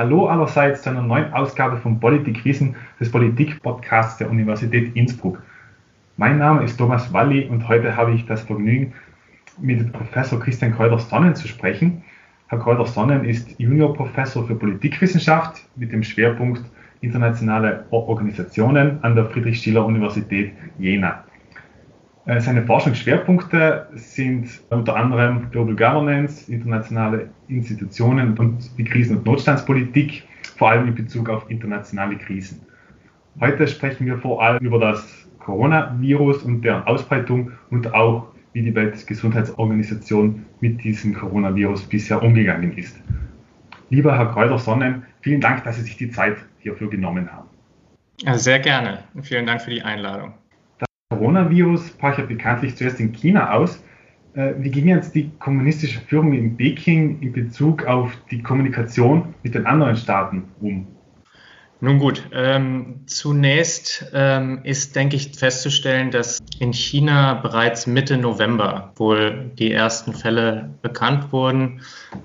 Hallo allerseits zu einer neuen Ausgabe von Politikwissen des Politikpodcasts der Universität Innsbruck. Mein Name ist Thomas Walli und heute habe ich das Vergnügen, mit Professor Christian Kräuter-Sonnen zu sprechen. Herr Kräuter-Sonnen ist Juniorprofessor für Politikwissenschaft mit dem Schwerpunkt internationale Organisationen an der Friedrich-Schiller-Universität Jena. Äh, seine Forschungsschwerpunkte sind unter anderem Global Governance, internationale Institutionen und die Krisen- und Notstandspolitik, vor allem in Bezug auf internationale Krisen. Heute sprechen wir vor allem über das Coronavirus und deren Ausbreitung und auch, wie die Weltgesundheitsorganisation mit diesem Coronavirus bisher umgegangen ist. Lieber Herr Kräuter-Sonnen, vielen Dank, dass Sie sich die Zeit hierfür genommen haben. Sehr gerne. Vielen Dank für die Einladung. Coronavirus brach ja bekanntlich zuerst in China aus. Äh, wie ging jetzt die kommunistische Führung in Peking in Bezug auf die Kommunikation mit den anderen Staaten um? Nun gut, ähm, zunächst ähm, ist, denke ich, festzustellen, dass in China bereits Mitte November wohl die ersten Fälle bekannt wurden.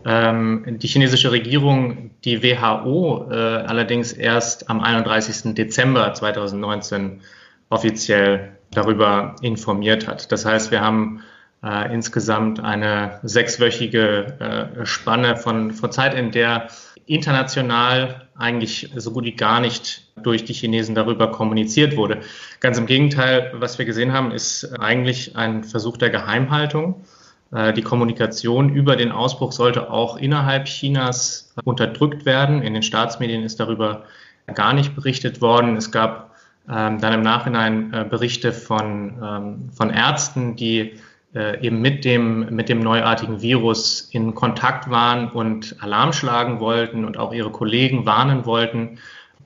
Ähm, die chinesische Regierung, die WHO, äh, allerdings erst am 31. Dezember 2019 offiziell darüber informiert hat. Das heißt, wir haben äh, insgesamt eine sechswöchige äh, Spanne von, von Zeit, in der international eigentlich so gut wie gar nicht durch die Chinesen darüber kommuniziert wurde. Ganz im Gegenteil, was wir gesehen haben, ist eigentlich ein Versuch der Geheimhaltung. Äh, die Kommunikation über den Ausbruch sollte auch innerhalb Chinas unterdrückt werden. In den Staatsmedien ist darüber gar nicht berichtet worden. Es gab ähm, dann im Nachhinein äh, Berichte von, ähm, von Ärzten, die äh, eben mit dem, mit dem neuartigen Virus in Kontakt waren und Alarm schlagen wollten und auch ihre Kollegen warnen wollten.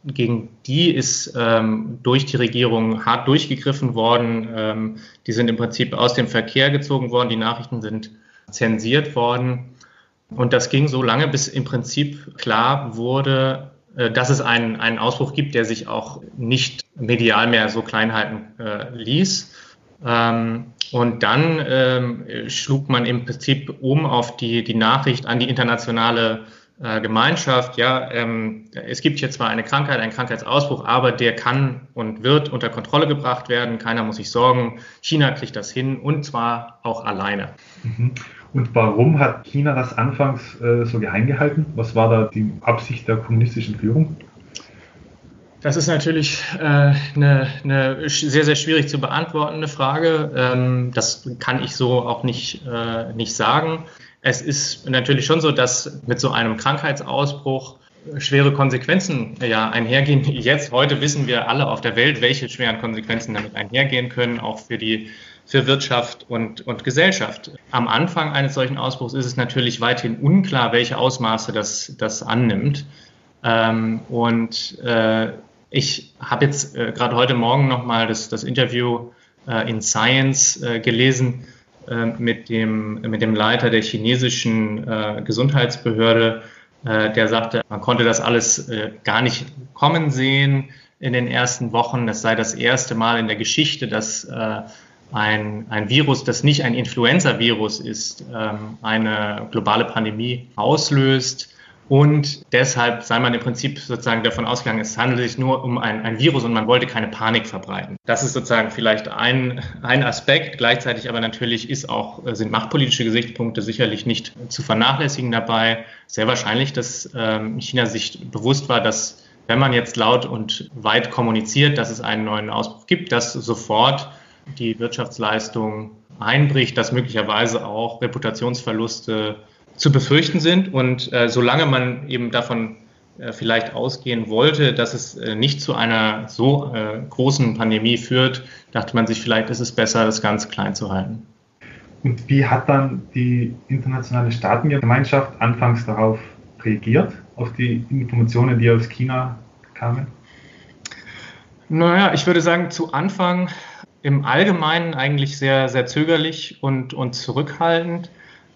Gegen die ist ähm, durch die Regierung hart durchgegriffen worden. Ähm, die sind im Prinzip aus dem Verkehr gezogen worden. Die Nachrichten sind zensiert worden. Und das ging so lange, bis im Prinzip klar wurde, äh, dass es einen, einen Ausbruch gibt, der sich auch nicht medial mehr so klein halten äh, ließ. Ähm, und dann ähm, schlug man im Prinzip um auf die, die Nachricht an die internationale äh, Gemeinschaft. Ja, ähm, es gibt hier zwar eine Krankheit, einen Krankheitsausbruch, aber der kann und wird unter Kontrolle gebracht werden. Keiner muss sich sorgen. China kriegt das hin und zwar auch alleine. Mhm. Und warum hat China das anfangs äh, so geheim gehalten? Was war da die Absicht der kommunistischen Führung? Das ist natürlich äh, eine, sehr, sehr schwierig zu beantwortende Frage. Ähm, das kann ich so auch nicht, äh, nicht sagen. Es ist natürlich schon so, dass mit so einem Krankheitsausbruch schwere Konsequenzen ja einhergehen. Jetzt, heute wissen wir alle auf der Welt, welche schweren Konsequenzen damit einhergehen können, auch für die für Wirtschaft und, und Gesellschaft. Am Anfang eines solchen Ausbruchs ist es natürlich weithin unklar, welche Ausmaße das, das annimmt. Ähm, und äh, ich habe jetzt äh, gerade heute Morgen nochmal das, das Interview äh, in Science äh, gelesen äh, mit, dem, mit dem Leiter der chinesischen äh, Gesundheitsbehörde, äh, der sagte, man konnte das alles gar nicht kommen sehen in den ersten Wochen. Das sei das erste Mal in der Geschichte, dass ein, ein Virus, das nicht ein Influenza-Virus ist, ähm, eine globale Pandemie auslöst. Und deshalb sei man im Prinzip sozusagen davon ausgegangen, es handelt sich nur um ein, ein, Virus und man wollte keine Panik verbreiten. Das ist sozusagen vielleicht ein, ein Aspekt. Gleichzeitig aber natürlich ist auch, sind machtpolitische Gesichtspunkte sicherlich nicht zu vernachlässigen dabei. Sehr wahrscheinlich, dass ähm, China sich bewusst war, dass wenn man jetzt laut und weit kommuniziert, dass es einen neuen Ausbruch gibt, dass sofort die Wirtschaftsleistung einbricht, dass möglicherweise auch Reputationsverluste zu befürchten sind. Und äh, solange man eben davon äh, vielleicht ausgehen wollte, dass es äh, nicht zu einer so äh, großen Pandemie führt, dachte man sich, vielleicht ist es besser, das ganz klein zu halten. Und wie hat dann die internationale Staatengemeinschaft anfangs darauf reagiert, auf die Informationen, die aus China kamen? Naja, ich würde sagen, zu Anfang im Allgemeinen eigentlich sehr, sehr zögerlich und, und zurückhaltend.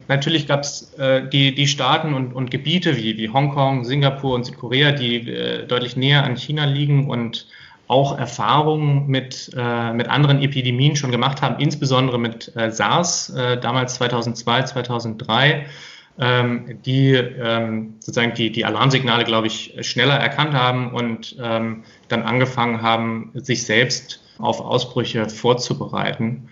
Natürlich gab es äh, die, die Staaten und, und Gebiete wie, wie Hongkong, Singapur und Südkorea, die äh, deutlich näher an China liegen und auch Erfahrungen mit, äh, mit anderen Epidemien schon gemacht haben, insbesondere mit äh, SARS, äh, damals 2002, 2003. ähm, die ähm, sozusagen die, die Alarmsignale, glaube ich, schneller erkannt haben und ähm, dann angefangen haben, sich selbst auf Ausbrüche vorzubereiten.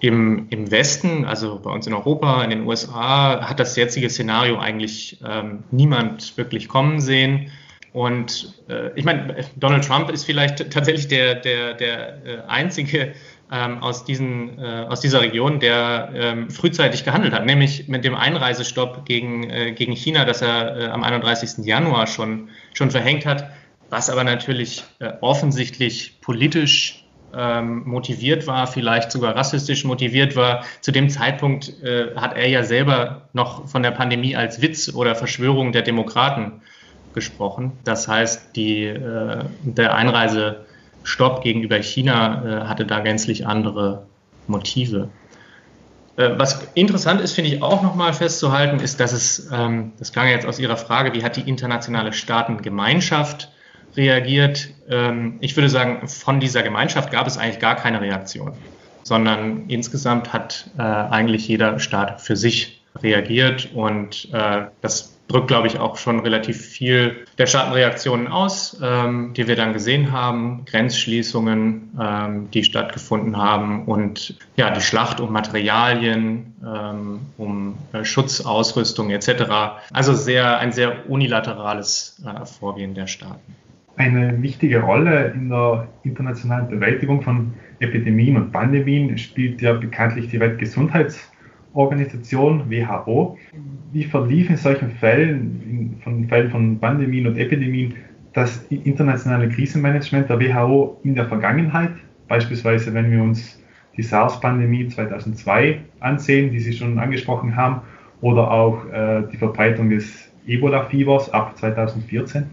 Im, Im Westen, also bei uns in Europa, in den USA, hat das jetzige Szenario eigentlich ähm, niemand wirklich kommen sehen. Und äh, ich meine, Donald Trump ist vielleicht tatsächlich der, der, der äh, einzige ähm, aus, diesen, äh, aus dieser Region, der ähm, frühzeitig gehandelt hat, nämlich mit dem Einreisestopp gegen, äh, gegen China, das er äh, am 31. Januar schon, schon verhängt hat, was aber natürlich äh, offensichtlich politisch ähm, motiviert war, vielleicht sogar rassistisch motiviert war. Zu dem Zeitpunkt äh, hat er ja selber noch von der Pandemie als Witz oder Verschwörung der Demokraten gesprochen. Das heißt, die, äh, der Einreisestopp gegenüber China äh, hatte da gänzlich andere Motive. Äh, was interessant ist, finde ich auch nochmal festzuhalten, ist, dass es, ähm, das klang jetzt aus Ihrer Frage, wie hat die internationale Staatengemeinschaft reagiert? Ähm, ich würde sagen, von dieser Gemeinschaft gab es eigentlich gar keine Reaktion, sondern insgesamt hat äh, eigentlich jeder Staat für sich reagiert und äh, das drückt, glaube ich, auch schon relativ viel der Staatenreaktionen aus, ähm, die wir dann gesehen haben, Grenzschließungen, ähm, die stattgefunden haben und ja, die Schlacht um Materialien, um äh, Schutzausrüstung etc. Also sehr, ein sehr unilaterales Vorgehen der Staaten. Eine wichtige Rolle in der internationalen Bewältigung von Epidemien und Pandemien spielt ja bekanntlich die Weltgesundheitsorganisation Organisation WHO. Wie verlief in solchen Fällen, von Fällen von Pandemien und Epidemien, das internationale Krisenmanagement der WHO in der Vergangenheit? Beispielsweise, wenn wir uns die SARS-Pandemie 2002 ansehen, die Sie schon angesprochen haben, oder auch äh, die Verbreitung des Ebola-Fiebers ab 2014?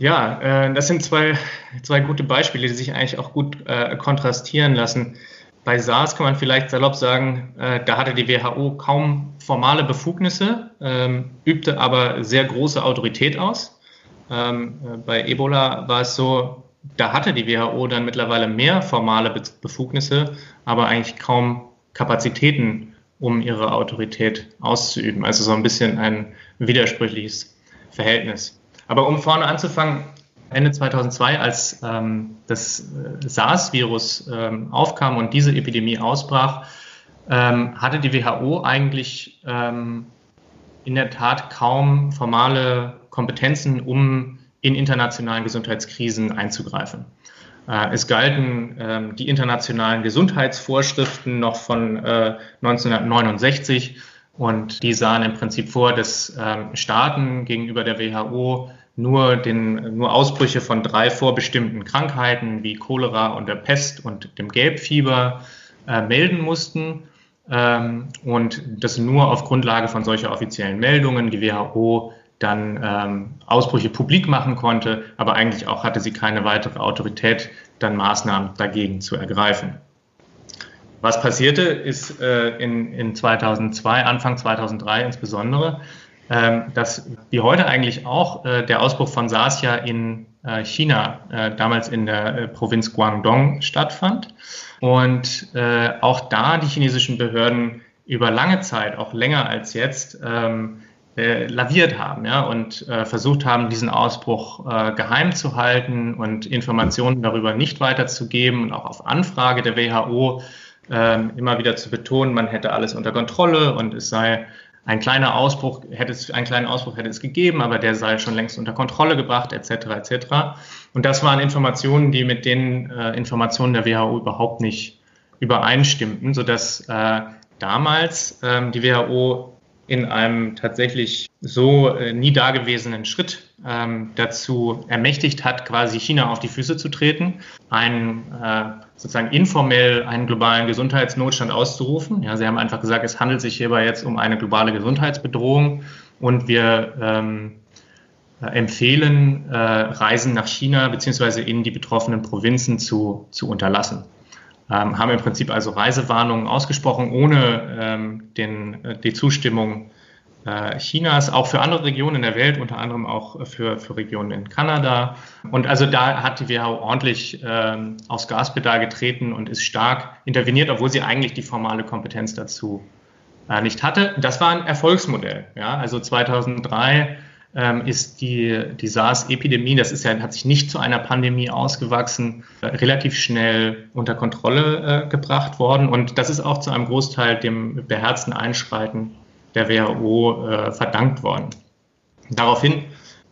Ja, äh, das sind zwei, zwei gute Beispiele, die sich eigentlich auch gut äh, kontrastieren lassen. Bei SARS kann man vielleicht salopp sagen, äh, da hatte die WHO kaum formale Befugnisse, ähm, übte aber sehr große Autorität aus. Ähm, äh, bei Ebola war es so, da hatte die WHO dann mittlerweile mehr formale Be Befugnisse, aber eigentlich kaum Kapazitäten, um ihre Autorität auszuüben. Also so ein bisschen ein widersprüchliches Verhältnis. Aber um vorne anzufangen, Ende 2002, als ähm, das äh, SARS-Virus ähm, aufkam und diese Epidemie ausbrach, ähm, hatte die WHO eigentlich ähm, in der Tat kaum formale Kompetenzen, um in internationalen Gesundheitskrisen einzugreifen. Äh, es galten ähm, die internationalen Gesundheitsvorschriften noch von äh, 1969 und die sahen im Prinzip vor, dass ähm, Staaten gegenüber der WHO nur, den, nur Ausbrüche von drei vorbestimmten Krankheiten wie Cholera und der Pest und dem Gelbfieber äh, melden mussten ähm, und das nur auf Grundlage von solcher offiziellen Meldungen die WHO dann ähm, Ausbrüche publik machen konnte, aber eigentlich auch hatte sie keine weitere Autorität, dann Maßnahmen dagegen zu ergreifen. Was passierte, ist äh, in, in 2002, Anfang 2003 insbesondere, ähm, dass wie heute eigentlich auch äh, der Ausbruch von SARS ja in äh, China, äh, damals in der Provinz Guangdong stattfand. Und auch da die chinesischen Behörden über lange Zeit, auch länger als jetzt, ähm, laviert haben ja, und versucht haben, diesen Ausbruch geheim zu halten und Informationen darüber nicht weiterzugeben und auch auf Anfrage der WHO ähm, immer wieder zu betonen, man hätte alles unter Kontrolle und es sei ein kleiner Ausbruch hätte es, einen kleinen Ausbruch hätte es gegeben, aber der sei schon längst unter Kontrolle gebracht, etc. etc. Und das waren Informationen, die mit den äh, Informationen der WHO überhaupt nicht übereinstimmten, sodass äh, damals ähm, die WHO in einem tatsächlich so äh, nie dagewesenen Schritt ähm, dazu ermächtigt hat, quasi China auf die Füße zu treten, einen äh, sozusagen informell einen globalen Gesundheitsnotstand auszurufen. Ja, Sie haben einfach gesagt, es handelt sich hierbei jetzt um eine globale Gesundheitsbedrohung und wir ähm, äh, empfehlen, äh, Reisen nach China beziehungsweise in die betroffenen Provinzen zu, zu unterlassen. Ähm, haben im Prinzip also Reisewarnungen ausgesprochen, ohne ähm, den, äh, die Zustimmung äh, Chinas, auch für andere Regionen der Welt, unter anderem auch für, für Regionen in Kanada. Und also da hat die WHO ordentlich ähm, aufs Gaspedal getreten und ist stark interveniert, obwohl sie eigentlich die formale Kompetenz dazu äh, nicht hatte. Das war ein Erfolgsmodell. Ja? Also 2003 ähm, ist die, die SARS-Epidemie, das ist ja, hat sich nicht zu einer Pandemie ausgewachsen, relativ schnell unter Kontrolle äh, gebracht worden. Und das ist auch zu einem Großteil dem beherzten Einschreiten der WHO äh, verdankt worden. Daraufhin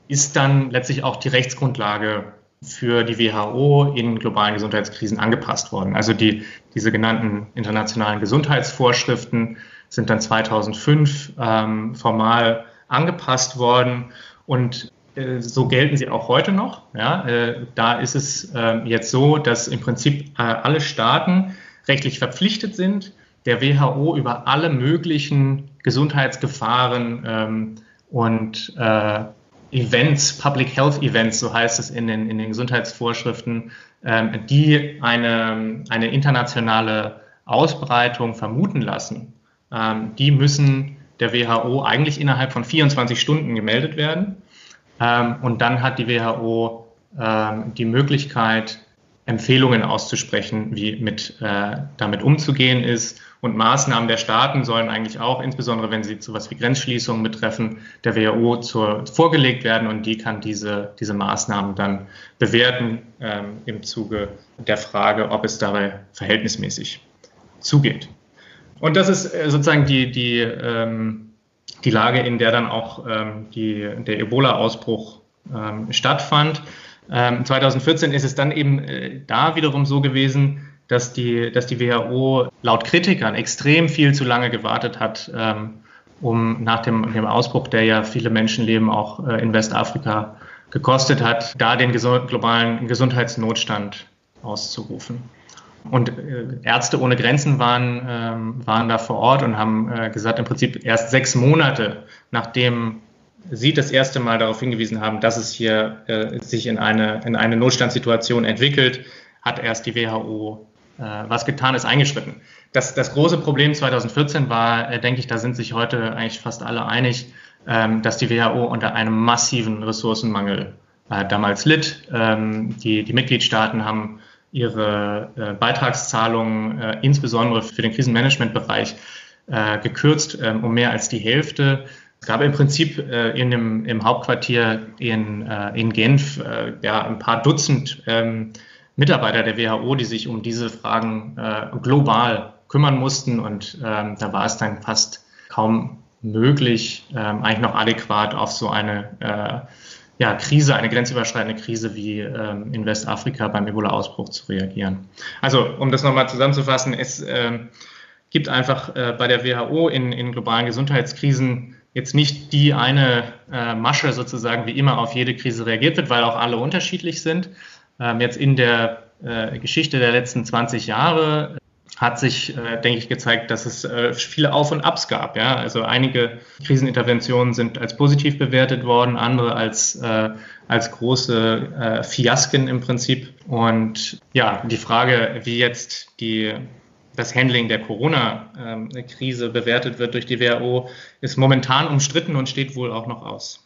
ist dann letztlich auch die Rechtsgrundlage für die WHO in globalen Gesundheitskrisen angepasst worden. Also die, diese genannten internationalen Gesundheitsvorschriften sind dann 2005 ähm, formal angepasst worden und äh, so gelten sie auch heute noch. Ja, äh, da ist es äh, jetzt so, dass im Prinzip äh, alle Staaten rechtlich verpflichtet sind, der WHO über alle möglichen Gesundheitsgefahren ähm, und Events, Public Health Events, so heißt es in den, in den Gesundheitsvorschriften, ähm, die eine, eine internationale Ausbreitung vermuten lassen, ähm, die müssen der WHO eigentlich innerhalb von 24 Stunden gemeldet werden. Ähm, und dann hat die WHO ähm, die Möglichkeit, Empfehlungen auszusprechen, wie mit, äh, damit umzugehen ist. Und Maßnahmen der Staaten sollen eigentlich auch, insbesondere wenn sie zu was wie Grenzschließungen betreffen, der WHO zur, vorgelegt werden und die kann diese, diese Maßnahmen dann bewerten ähm, im Zuge der Frage, ob es dabei verhältnismäßig zugeht. Und das ist äh, sozusagen die, die, ähm, die Lage, in der dann auch ähm, die, der Ebola-Ausbruch ähm, stattfand. 2014 ähm, ist es dann eben äh, da wiederum so gewesen, dass die, dass die WHO laut Kritikern extrem viel zu lange gewartet hat, ähm, um nach dem, dem Ausbruch, der ja viele Menschenleben auch äh, in Westafrika gekostet hat, da den globalen Gesundheitsnotstand auszurufen. Und äh, Ärzte ohne Grenzen waren, ähm, waren da vor Ort und haben äh, gesagt, im Prinzip erst sechs Monate nachdem Sie das erste Mal darauf hingewiesen haben, dass es hier äh, sich in eine, in eine Notstandssituation entwickelt, hat erst die WHO was getan, ist eingeschritten. Das, das große Problem 2014 war, denke ich, da sind sich heute eigentlich fast alle einig, ähm, dass die WHO unter einem massiven Ressourcenmangel damals litt. Ähm, die, die Mitgliedstaaten haben ihre äh, Beitragszahlungen äh, insbesondere für den Krisenmanagementbereich äh, gekürzt ähm, um mehr als die Hälfte. Es gab im Prinzip äh, in dem, im Hauptquartier in, äh, in Genf äh, ja, ein paar Dutzend ähm, Mitarbeiter der WHO, die sich um diese Fragen global kümmern mussten. Und ähm, da war es dann fast kaum möglich, ähm, eigentlich noch adäquat auf so eine ja, Krise, eine grenzüberschreitende Krise wie ähm, in Westafrika beim Ebola-Ausbruch zu reagieren. Also, um das nochmal zusammenzufassen, es äh, gibt einfach äh, bei der WHO in, in globalen Gesundheitskrisen jetzt nicht die eine äh, Masche sozusagen, wie immer auf jede Krise reagiert wird, weil auch alle unterschiedlich sind. Ähm, jetzt in der äh, Geschichte der letzten 20 Jahre hat sich, äh, denke ich, gezeigt, dass es äh, viele Auf und Abs gab. Ja? Also einige Kriseninterventionen sind als positiv bewertet worden, andere als, äh, als große äh, Fiasken im Prinzip. Und ja, die Frage, wie jetzt die, das Handling der Corona-Krise bewertet wird durch die WHO, ist momentan umstritten und steht wohl auch noch aus.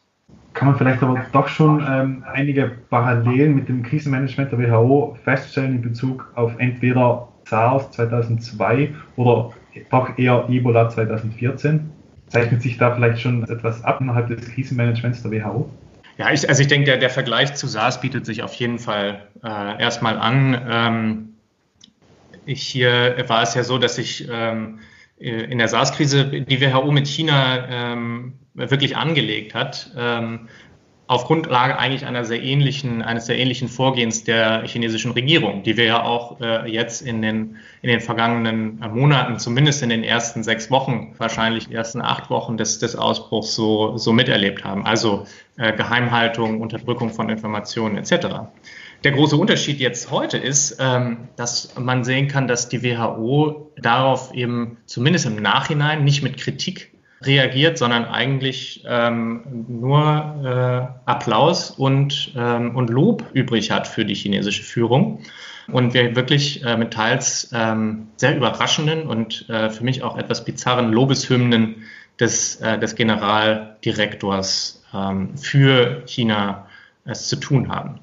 Kann man vielleicht aber doch schon ähm, einige Parallelen mit dem Krisenmanagement der WHO feststellen in Bezug auf entweder SARS 2002 oder doch eher Ebola 2014? Zeichnet sich da vielleicht schon etwas ab innerhalb des Krisenmanagements der WHO? Ja, ich, also ich denke, der, der Vergleich zu SARS bietet sich auf jeden Fall äh, erstmal an. Ähm, ich, hier war es ja so, dass sich ähm, in der SARS-Krise die WHO mit China ähm, wirklich angelegt hat. Ähm, auf Grundlage eigentlich einer sehr ähnlichen, eines sehr ähnlichen Vorgehens der chinesischen Regierung, die wir ja auch äh, jetzt in den, in den vergangenen äh, Monaten, zumindest in den ersten sechs Wochen, wahrscheinlich ersten acht Wochen des, des Ausbruchs so, so miterlebt haben. Also äh, Geheimhaltung, Unterdrückung von Informationen etc. Der große Unterschied jetzt heute ist, ähm, dass man sehen kann, dass die WHO darauf eben zumindest im Nachhinein nicht mit Kritik reagiert, sondern eigentlich ähm, nur äh, Applaus und, ähm, und Lob übrig hat für die chinesische Führung. Und wir wirklich äh, mit teils ähm, sehr überraschenden und äh, für mich auch etwas bizarren Lobeshymnen des, äh, des Generaldirektors ähm, für China es zu tun haben.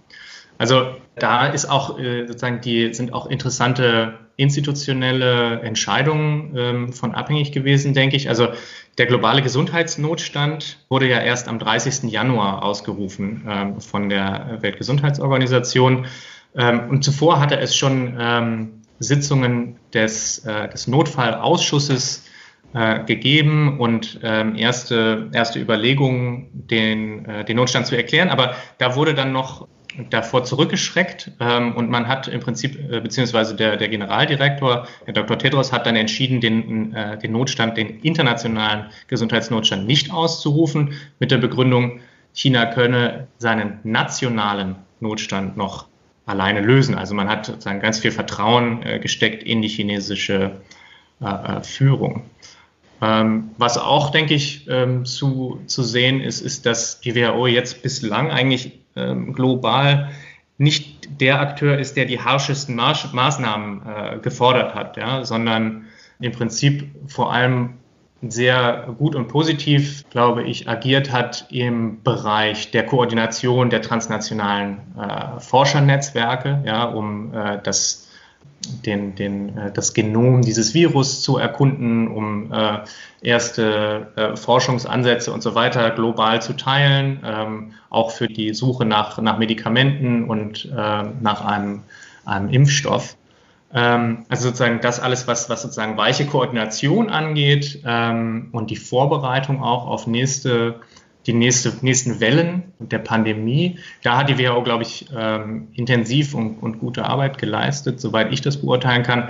Also da ist auch äh, sozusagen die sind auch interessante institutionelle Entscheidungen ähm, von abhängig gewesen, denke ich. Also der globale Gesundheitsnotstand wurde ja erst am 30. Januar ausgerufen ähm, von der Weltgesundheitsorganisation. Ähm, und zuvor hatte es schon ähm, Sitzungen des, äh, des Notfallausschusses äh, gegeben und erste, erste Überlegungen, den, den Notstand zu erklären. Aber da wurde dann noch davor zurückgeschreckt ähm, und man hat im Prinzip, äh, beziehungsweise der, der Generaldirektor, der Dr. Tedros, hat dann entschieden, den, äh, den Notstand, den internationalen Gesundheitsnotstand nicht auszurufen, mit der Begründung, China könne seinen nationalen Notstand noch alleine lösen. Also man hat sozusagen ganz viel Vertrauen äh, gesteckt in die chinesische äh, äh Führung. Ähm, was auch, denke ich, ähm, zu, zu sehen ist, ist, dass die WHO jetzt bislang eigentlich ähm, global nicht der Akteur ist, der die harschesten Maß Maßnahmen äh, gefordert hat, ja, sondern im Prinzip vor allem sehr gut und positiv, glaube ich, agiert hat im Bereich der Koordination der transnationalen äh, Forschernetzwerke, ja, um äh, das den, den, äh, das Genom dieses Virus zu erkunden, um äh, erste äh, Forschungsansätze und so weiter global zu teilen, ähm, auch für die Suche nach, nach Medikamenten und nach einem, einem Impfstoff. Ähm, also sozusagen das alles, was, was sozusagen weiche Koordination angeht ähm, und die Vorbereitung auch auf nächste die nächste, nächsten Wellen der Pandemie. Da hat die WHO, glaube ich, ähm, intensiv und, und gute Arbeit geleistet, soweit ich das beurteilen kann.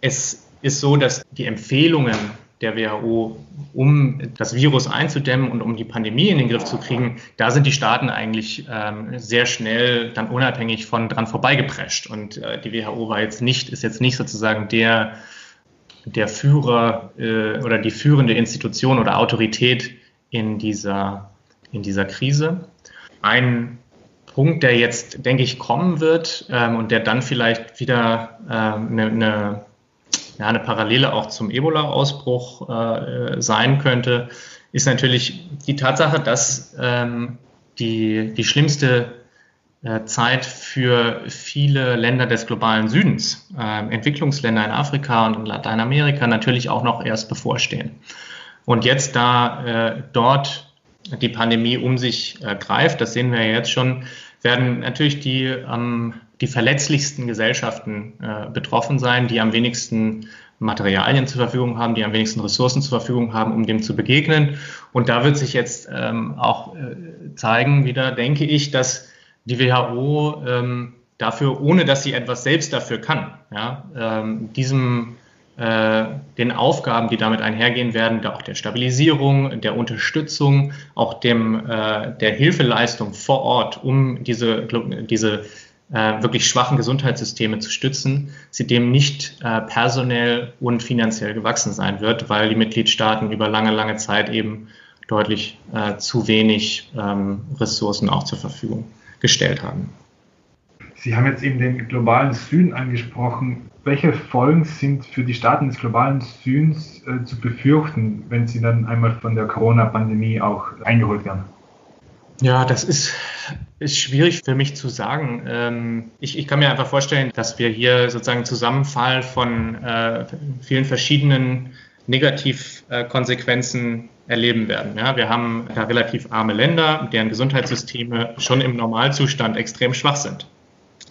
Es ist so, dass die Empfehlungen der WHO, um das Virus einzudämmen und um die Pandemie in den Griff zu kriegen, da sind die Staaten eigentlich ähm, sehr schnell dann unabhängig von dran vorbeigeprescht. Und äh, die WHO war jetzt nicht, ist jetzt nicht sozusagen der, der Führer äh, oder die führende Institution oder Autorität in dieser, in dieser Krise. Ein Punkt, der jetzt, denke ich, kommen wird ähm, und der dann vielleicht wieder ähm, eine, eine, ja, eine Parallele auch zum Ebola-Ausbruch äh, sein könnte, ist natürlich die Tatsache, dass ähm, die, die schlimmste äh, Zeit für viele Länder des globalen Südens, äh, Entwicklungsländer in Afrika und in Lateinamerika natürlich auch noch erst bevorstehen. Und jetzt, da äh, dort die Pandemie um sich äh, greift, das sehen wir ja jetzt schon, werden natürlich die, ähm, die verletzlichsten Gesellschaften äh, betroffen sein, die am wenigsten Materialien zur Verfügung haben, die am wenigsten Ressourcen zur Verfügung haben, um dem zu begegnen. Und da wird sich jetzt ähm, auch äh, zeigen, wieder denke ich, dass die WHO ähm, dafür, ohne dass sie etwas selbst dafür kann, ja, ähm, diesem den Aufgaben, die damit einhergehen werden, auch der Stabilisierung, der Unterstützung, auch dem, äh, der Hilfeleistung vor Ort, um diese, diese äh, wirklich schwachen Gesundheitssysteme zu stützen, sie dem nicht äh, personell und finanziell gewachsen sein wird, weil die Mitgliedstaaten über lange, lange Zeit eben deutlich äh, zu wenig ähm, Ressourcen auch zur Verfügung gestellt haben. Sie haben jetzt eben den globalen Süden angesprochen. Welche Folgen sind für die Staaten des globalen Südens äh, zu befürchten, wenn sie dann einmal von der Corona-Pandemie auch eingeholt werden? Ja, das ist, ist schwierig für mich zu sagen. Ähm, ich, ich kann mir einfach vorstellen, dass wir hier sozusagen Zusammenfall von äh, vielen verschiedenen Negativkonsequenzen erleben werden. Ja, wir haben da relativ arme Länder, deren Gesundheitssysteme schon im Normalzustand extrem schwach sind.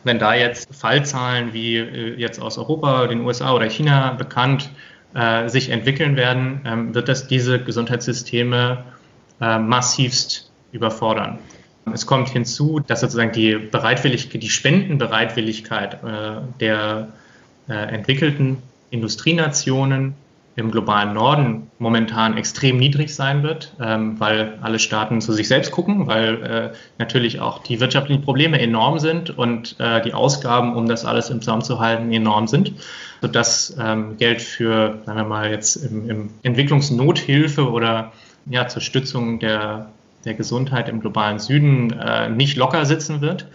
Wenn da jetzt Fallzahlen wie äh, jetzt aus Europa, den USA oder China bekannt äh, sich entwickeln werden, ähm, wird das diese Gesundheitssysteme äh, massivst überfordern. Es kommt hinzu, dass sozusagen die Bereitwilligkeit, die Spendenbereitwilligkeit äh, der äh, entwickelten Industrienationen im globalen Norden momentan extrem niedrig sein wird, ähm, weil alle Staaten zu sich selbst gucken, weil äh, natürlich auch die wirtschaftlichen Probleme enorm sind und äh, die Ausgaben, um das alles im Zaum zu halten, enorm sind. Sodass ähm, Geld für, sagen wir mal, jetzt im, im Entwicklungsnothilfe oder ja, zur Stützung der, der Gesundheit im globalen Süden äh, nicht locker sitzen wird.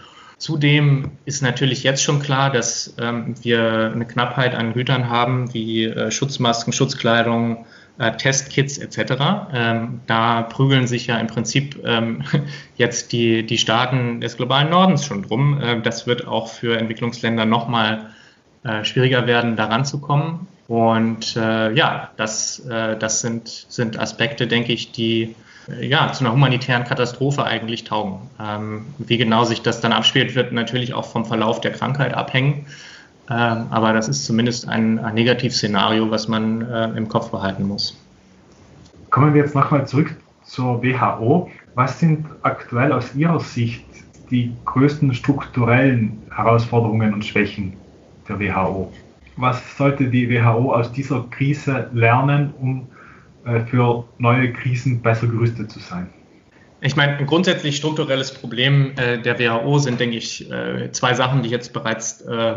Zudem ist natürlich jetzt schon klar, dass ähm, wir eine Knappheit an Gütern haben, wie äh, Schutzmasken, Schutzkleidung, äh, Testkits etc. Ähm, da prügeln sich ja im Prinzip ähm, jetzt die, die Staaten des globalen Nordens schon drum. Äh, das wird auch für Entwicklungsländer nochmal äh, schwieriger werden, daran zu kommen. Und äh, ja, das, äh, das sind, sind Aspekte, denke ich, die ja, zu einer humanitären Katastrophe eigentlich taugen. Ähm, wie genau sich das dann abspielt, wird natürlich auch vom Verlauf der Krankheit abhängen. Ähm, aber das ist zumindest ein, ein Negativszenario, was man äh, im Kopf behalten muss. Kommen wir jetzt nochmal zurück zur WHO. Was sind aktuell aus Ihrer Sicht die größten strukturellen Herausforderungen und Schwächen der WHO? Was sollte die WHO aus dieser Krise lernen, um äh, für neue Krisen besser gerüstet zu sein? Ich meine, ein grundsätzlich strukturelles Problem äh, der WHO sind, denke ich, äh, zwei Sachen, die ich jetzt bereits äh,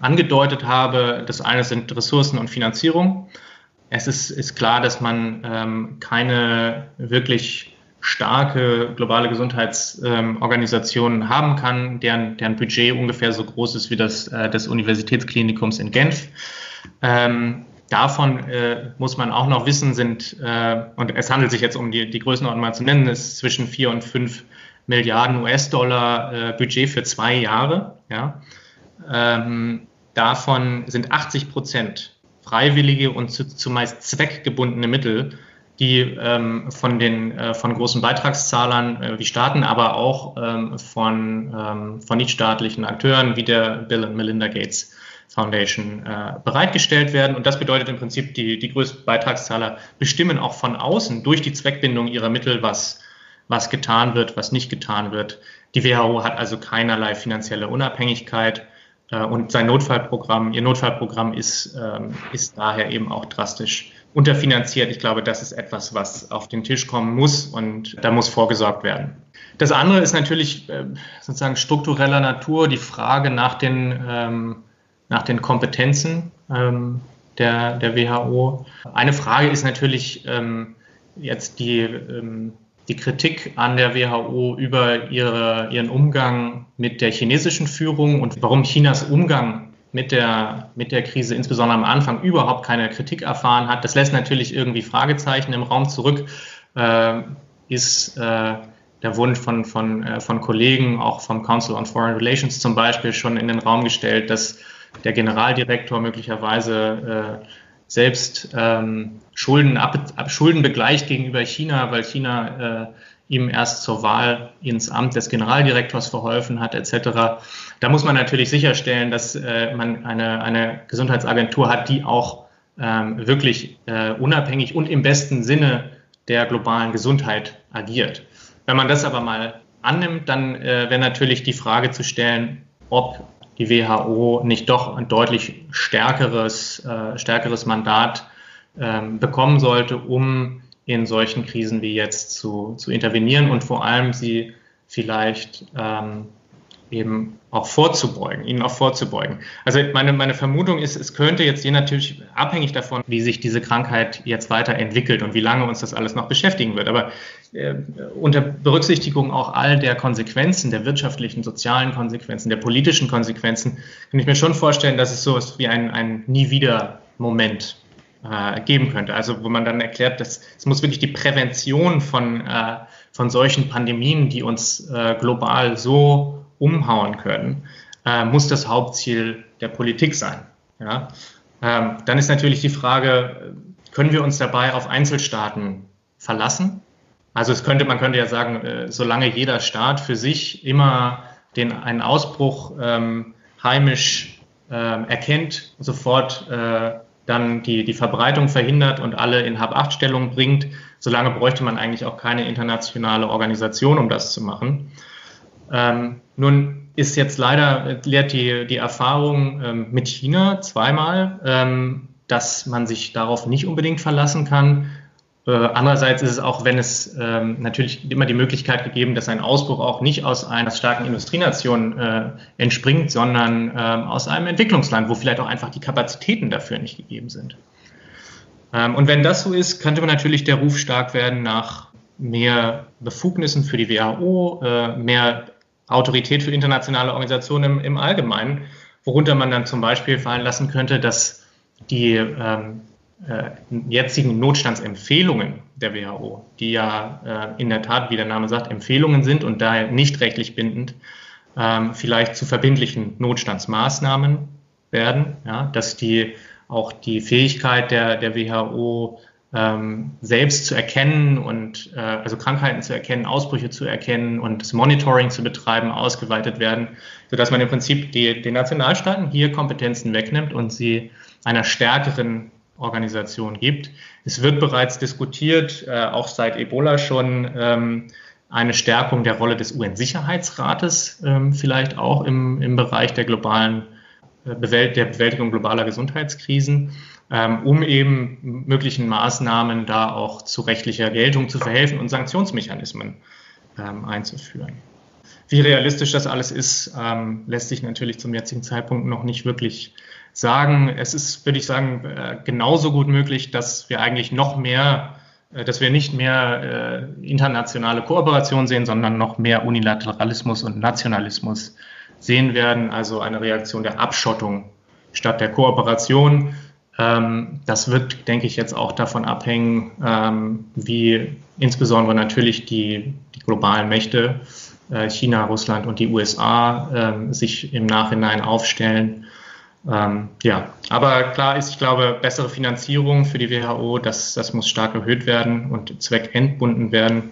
angedeutet habe. Das eine sind Ressourcen und Finanzierung. Es ist, ist klar, dass man ähm, keine wirklich starke globale Gesundheitsorganisation ähm, haben kann, deren, deren Budget ungefähr so groß ist wie das äh, des Universitätsklinikums in Genf. Ähm, davon äh, muss man auch noch wissen, sind, äh, und es handelt sich jetzt um die, die Größenordnung mal zu nennen, ist zwischen vier und fünf Milliarden US-Dollar äh, Budget für zwei Jahre. Ja. Ähm, davon sind 80 Prozent freiwillige und zu, zumeist zweckgebundene Mittel, die ähm, von den äh, von großen Beitragszahlern äh, wie Staaten, aber auch ähm, von, ähm, von nichtstaatlichen Akteuren wie der Bill und Melinda Gates Foundation äh, bereitgestellt werden. Und das bedeutet im Prinzip, die, die größten Beitragszahler bestimmen auch von außen durch die Zweckbindung ihrer Mittel, was, was getan wird, was nicht getan wird. Die WHO hat also keinerlei finanzielle Unabhängigkeit äh, und sein Notfallprogramm, ihr Notfallprogramm ist, ähm, ist daher eben auch drastisch unterfinanziert. Ich glaube, das ist etwas, was auf den Tisch kommen muss und da muss vorgesorgt werden. Das andere ist natürlich äh, sozusagen struktureller Natur, die Frage nach den, ähm, nach den Kompetenzen ähm, der, der WHO. Eine Frage ist natürlich jetzt die die Kritik an der WHO über ihre, ihren Umgang mit der chinesischen Führung und warum Chinas Umgang mit der, mit der Krise insbesondere am Anfang überhaupt keine Kritik erfahren hat. Das lässt natürlich irgendwie Fragezeichen im Raum zurück. Äh, ist äh, der Wunsch von, von, äh, von Kollegen, auch vom Council on Foreign Relations zum Beispiel, schon in den Raum gestellt, dass der Generaldirektor möglicherweise äh, selbst ähm, Schulden, ab, ab, Schulden begleicht gegenüber China, weil China äh, ihm erst zur Wahl ins Amt des Generaldirektors verholfen hat, etc. Da muss man natürlich sicherstellen, dass äh, man eine, eine Gesundheitsagentur hat, die auch ähm, wirklich äh, unabhängig und im besten Sinne der globalen Gesundheit agiert. Wenn man das aber mal annimmt, dann äh, wäre natürlich die Frage zu stellen, ob die WHO nicht doch ein deutlich stärkeres, äh, stärkeres Mandat ähm, bekommen sollte, um in solchen Krisen wie jetzt zu, zu intervenieren und vor allem sie vielleicht ähm, eben auch vorzubeugen, ihnen auch vorzubeugen. Also meine, meine Vermutung ist, es könnte jetzt je natürlich abhängig davon, wie sich diese Krankheit jetzt weiterentwickelt und wie lange uns das alles noch beschäftigen wird. Aber äh, unter Berücksichtigung auch all der Konsequenzen, der wirtschaftlichen, sozialen Konsequenzen, der politischen Konsequenzen, kann ich mir schon vorstellen, dass es so ist wie ein, ein Nie wieder Moment äh, geben könnte. Also wo man dann erklärt, dass es muss wirklich die Prävention von, äh, von solchen Pandemien, die uns äh, global so umhauen können, äh, muss das Hauptziel der Politik sein. Ja? Ähm, dann ist natürlich die Frage, können wir uns dabei auf Einzelstaaten verlassen? Also es könnte, man könnte ja sagen, äh, solange jeder Staat für sich immer den, einen Ausbruch ähm, heimisch äh, erkennt, sofort äh, dann die, die Verbreitung verhindert und alle in Hab-Acht-Stellung bringt, solange bräuchte man eigentlich auch keine internationale Organisation, um das zu machen. Ähm, nun ist jetzt leider, lehrt die, die Erfahrung ähm, mit China zweimal, ähm, dass man sich darauf nicht unbedingt verlassen kann. Äh, andererseits ist es auch, wenn es ähm, natürlich immer die Möglichkeit gegeben, dass ein Ausbruch auch nicht aus einer starken Industrienation äh, entspringt, sondern äh, aus einem Entwicklungsland, wo vielleicht auch einfach die Kapazitäten dafür nicht gegeben sind. Ähm, und wenn das so ist, könnte man natürlich der Ruf stark werden nach mehr Befugnissen für die WHO, äh, mehr Autorität für internationale Organisationen im, im Allgemeinen, worunter man dann zum Beispiel fallen lassen könnte, dass die, ähm, äh, jetzigen Notstandsempfehlungen der WHO, die ja äh, in der Tat, wie der Name sagt, Empfehlungen sind und daher nicht rechtlich bindend, ähm, vielleicht zu verbindlichen Notstandsmaßnahmen werden, ja, dass die auch die Fähigkeit der, der WHO ähm, selbst zu erkennen und äh, also Krankheiten zu erkennen, Ausbrüche zu erkennen und das Monitoring zu betreiben, ausgeweitet werden, sodass man im Prinzip die, den Nationalstaaten hier Kompetenzen wegnimmt und sie einer stärkeren Organisation gibt. Es wird bereits diskutiert, äh, auch seit Ebola schon, ähm, eine Stärkung der Rolle des UN-Sicherheitsrates ähm, vielleicht auch im, im Bereich der globalen äh, Bewält der Bewältigung globaler Gesundheitskrisen, um eben möglichen Maßnahmen da auch zu rechtlicher Geltung zu verhelfen und Sanktionsmechanismen ähm, einzuführen. Wie realistisch das alles ist, ähm, lässt sich natürlich zum jetzigen Zeitpunkt noch nicht wirklich sagen. Es ist, würde ich sagen, äh, genauso gut möglich, dass wir eigentlich noch mehr, äh, dass wir nicht mehr äh, internationale Kooperation sehen, sondern noch mehr Unilateralismus und Nationalismus sehen werden, also eine Reaktion der Abschottung statt der Kooperation. Ähm, das wird, denke ich, jetzt auch davon abhängen, ähm, wie insbesondere natürlich die, die globalen Mächte, China, Russland und die USA, ähm, sich im Nachhinein aufstellen ja, aber klar ist, ich glaube, bessere Finanzierung für die WHO, das, das muss stark erhöht werden und zweckentbunden werden.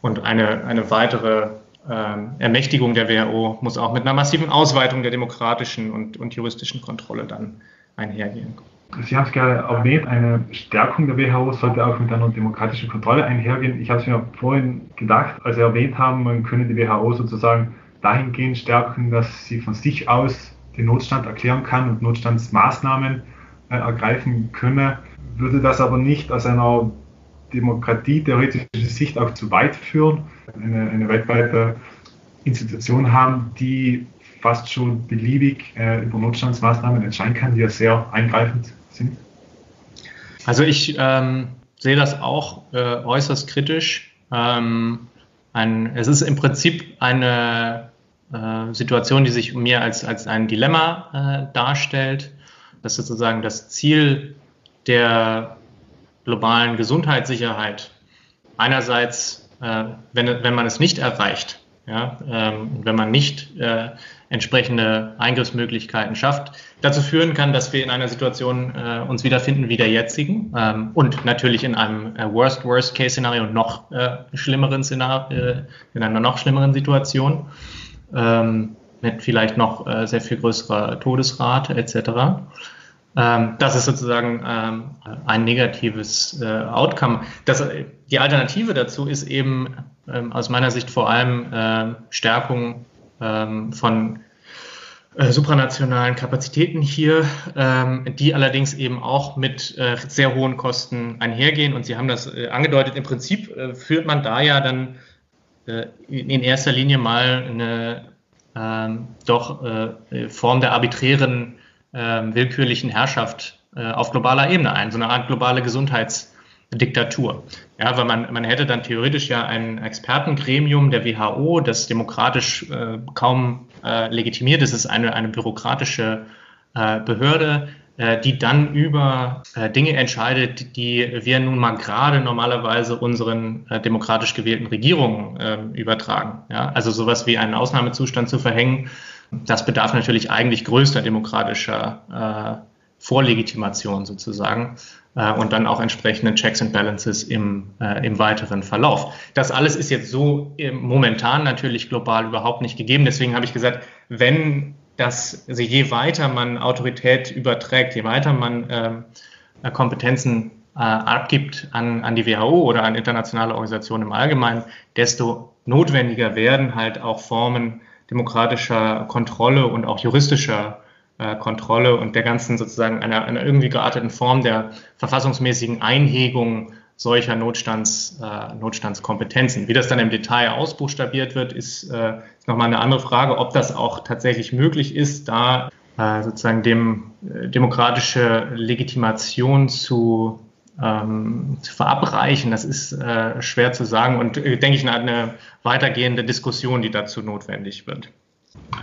Und eine, eine weitere Ermächtigung der WHO muss auch mit einer massiven Ausweitung der demokratischen und, und juristischen Kontrolle dann einhergehen. Sie haben es gerade erwähnt, eine Stärkung der WHO sollte auch mit einer demokratischen Kontrolle einhergehen. Ich habe es mir vorhin gedacht, als Sie erwähnt haben, man könne die WHO sozusagen dahingehend stärken, dass sie von sich aus den Notstand erklären kann und Notstandsmaßnahmen äh, ergreifen könne, würde das aber nicht aus einer demokratie-theoretischen Sicht auch zu weit führen, eine, eine weltweite Institution haben, die fast schon beliebig äh, über Notstandsmaßnahmen entscheiden kann, die ja sehr eingreifend? Also ich ähm, sehe das auch äh, äußerst kritisch. Ähm, ein, es ist im Prinzip eine äh, Situation, die sich mir als, als ein Dilemma äh, darstellt, dass sozusagen das Ziel der globalen Gesundheitssicherheit. Einerseits, äh, wenn, wenn man es nicht erreicht, ja, ähm, wenn man nicht äh, entsprechende Eingriffsmöglichkeiten schafft, dazu führen kann, dass wir in einer Situation äh, uns wiederfinden wie der jetzigen ähm, und natürlich in einem äh, Worst-Worst-Case-Szenario noch äh, schlimmeren Szenario, äh, in einer noch schlimmeren Situation ähm, mit vielleicht noch äh, sehr viel größerer Todesrate etc. Ähm, das ist sozusagen ähm, ein negatives äh, Outcome. Das, die Alternative dazu ist eben ähm, aus meiner Sicht vor allem Stärkung ähm, von äh, supranationalen Kapazitäten hier, ähm, die allerdings eben auch mit äh, sehr hohen Kosten einhergehen. Und Sie haben das äh, angedeutet, im Prinzip äh, führt man da ja dann äh, in erster Linie mal eine ähm, doch äh, Form der arbiträren, äh, willkürlichen Herrschaft auf globaler Ebene ein, so eine Art globale Gesundheitsdiktatur. Ja, weil man, man hätte dann theoretisch ja ein Expertengremium der WHO, das demokratisch äh, kaum äh, legitimiert ist, ist eine, eine bürokratische äh, Behörde, äh, die dann über äh, Dinge entscheidet, die wir nun mal gerade normalerweise unseren äh, demokratisch gewählten Regierungen ähm, übertragen. Ja? Also sowas wie einen Ausnahmezustand zu verhängen, das bedarf natürlich eigentlich größter demokratischer Vorlegitimation sozusagen und dann auch entsprechende Checks and Balances im, im weiteren Verlauf. Das alles ist jetzt so momentan natürlich global überhaupt nicht gegeben. Deswegen habe ich gesagt, wenn dass also je weiter man Autorität überträgt, je weiter man ähm, äh, Kompetenzen äh, abgibt an, an die WHO oder an internationale Organisationen im Allgemeinen, desto notwendiger werden halt auch Formen demokratischer Kontrolle und auch juristischer äh, Kontrolle und der ganzen sozusagen einer, einer irgendwie gearteten Form der verfassungsmäßigen Einhegung solcher Notstands, äh, Notstandskompetenzen. Wie das dann im Detail ausbuchstabiert wird, ist, äh, nochmal eine andere Frage, ob das auch tatsächlich möglich ist, da äh, sozusagen dem äh, demokratische Legitimation zu, ähm, zu verabreichen. Das ist äh, schwer zu sagen und äh, denke ich eine weitergehende Diskussion, die dazu notwendig wird.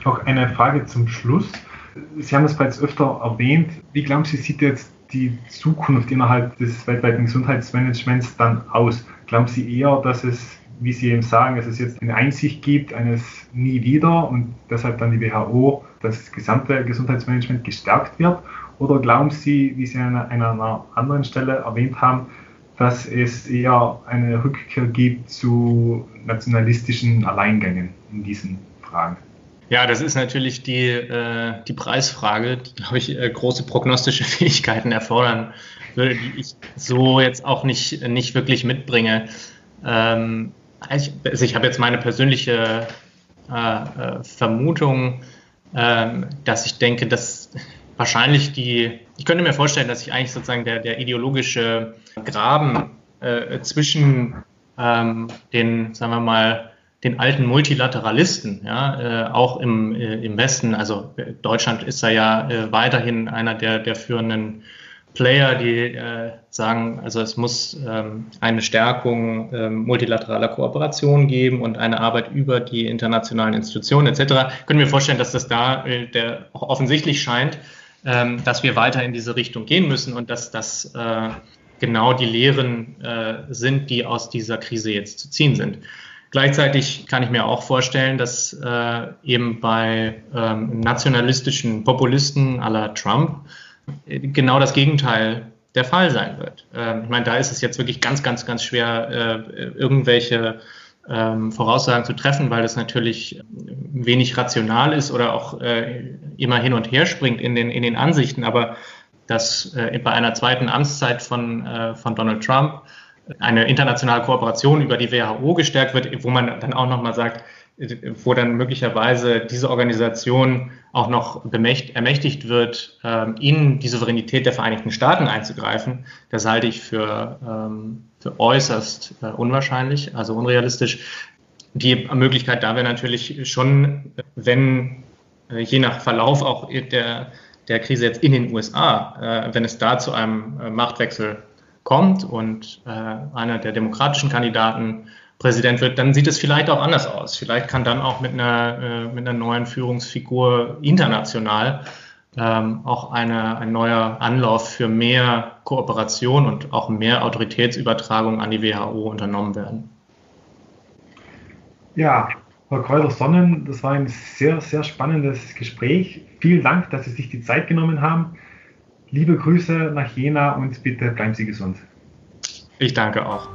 Noch eine Frage zum Schluss. Sie haben das bereits öfter erwähnt. Wie glauben Sie, sieht jetzt die Zukunft innerhalb des weltweiten Gesundheitsmanagements dann aus? Glauben Sie eher, dass es, wie Sie eben sagen, dass es jetzt eine Einsicht gibt, eines nie wieder und deshalb dann die WHO, das gesamte Gesundheitsmanagement gestärkt wird? Oder glauben Sie, wie Sie an einer anderen Stelle erwähnt haben, dass es eher eine Rückkehr gibt zu nationalistischen Alleingängen in diesen Fragen? Ja, das ist natürlich die, äh, die Preisfrage, die, glaube ich, äh, große prognostische Fähigkeiten erfordern würde, die ich so jetzt auch nicht, nicht wirklich mitbringe. Ähm, ich, also ich habe jetzt meine persönliche äh, äh Vermutung, ähm, dass ich denke, dass wahrscheinlich die, ich könnte mir vorstellen, dass sich eigentlich sozusagen der, der ideologische Graben äh, zwischen ähm, den, sagen wir mal, den alten Multilateralisten, ja, äh, auch im, äh, im Westen. Also äh, Deutschland ist da ja äh, weiterhin einer der, der führenden Player, die äh, sagen, also es muss ähm, eine Stärkung ähm, multilateraler Kooperation geben und eine Arbeit über die internationalen Institutionen etc. Können wir vorstellen, dass das da äh, der auch offensichtlich scheint, ähm, dass wir weiter in diese Richtung gehen müssen und dass das genau die Lehren sind, die aus dieser Krise jetzt zu ziehen sind. Gleichzeitig kann ich mir auch vorstellen, dass äh, eben bei ähm, nationalistischen Populisten la Trump äh, genau das Gegenteil der Fall sein wird. Ähm, ich meine, da ist es jetzt wirklich ganz, ganz, ganz schwer, äh, irgendwelche ähm, Voraussagen zu treffen, weil das natürlich wenig rational ist oder auch äh, immer hin und her springt in den, in den Ansichten. Aber dass äh, bei einer zweiten Amtszeit von, äh, von Donald Trump eine internationale Kooperation über die WHO gestärkt wird, wo man dann auch nochmal sagt, wo dann möglicherweise diese Organisation auch noch bemächt, ermächtigt wird, ähm, in die Souveränität der Vereinigten Staaten einzugreifen, das halte ich für, ähm, für äußerst äh, unwahrscheinlich, also unrealistisch. Die Möglichkeit da wäre natürlich schon, wenn äh, je nach Verlauf auch der, der Krise jetzt in den USA, äh, wenn es da zu einem Machtwechsel kommt und äh, einer der demokratischen Kandidaten Präsident wird, dann sieht es vielleicht auch anders aus. Vielleicht kann dann auch mit einer, äh, mit einer neuen Führungsfigur international ähm, auch eine, ein neuer Anlauf für mehr Kooperation und auch mehr Autoritätsübertragung an die WHO unternommen werden. Ja, Frau Kräuter-Sonnen, das war ein sehr, sehr spannendes Gespräch. Vielen Dank, dass Sie sich die Zeit genommen haben. Liebe Grüße nach Jena und bitte bleiben Sie gesund. Ich danke auch.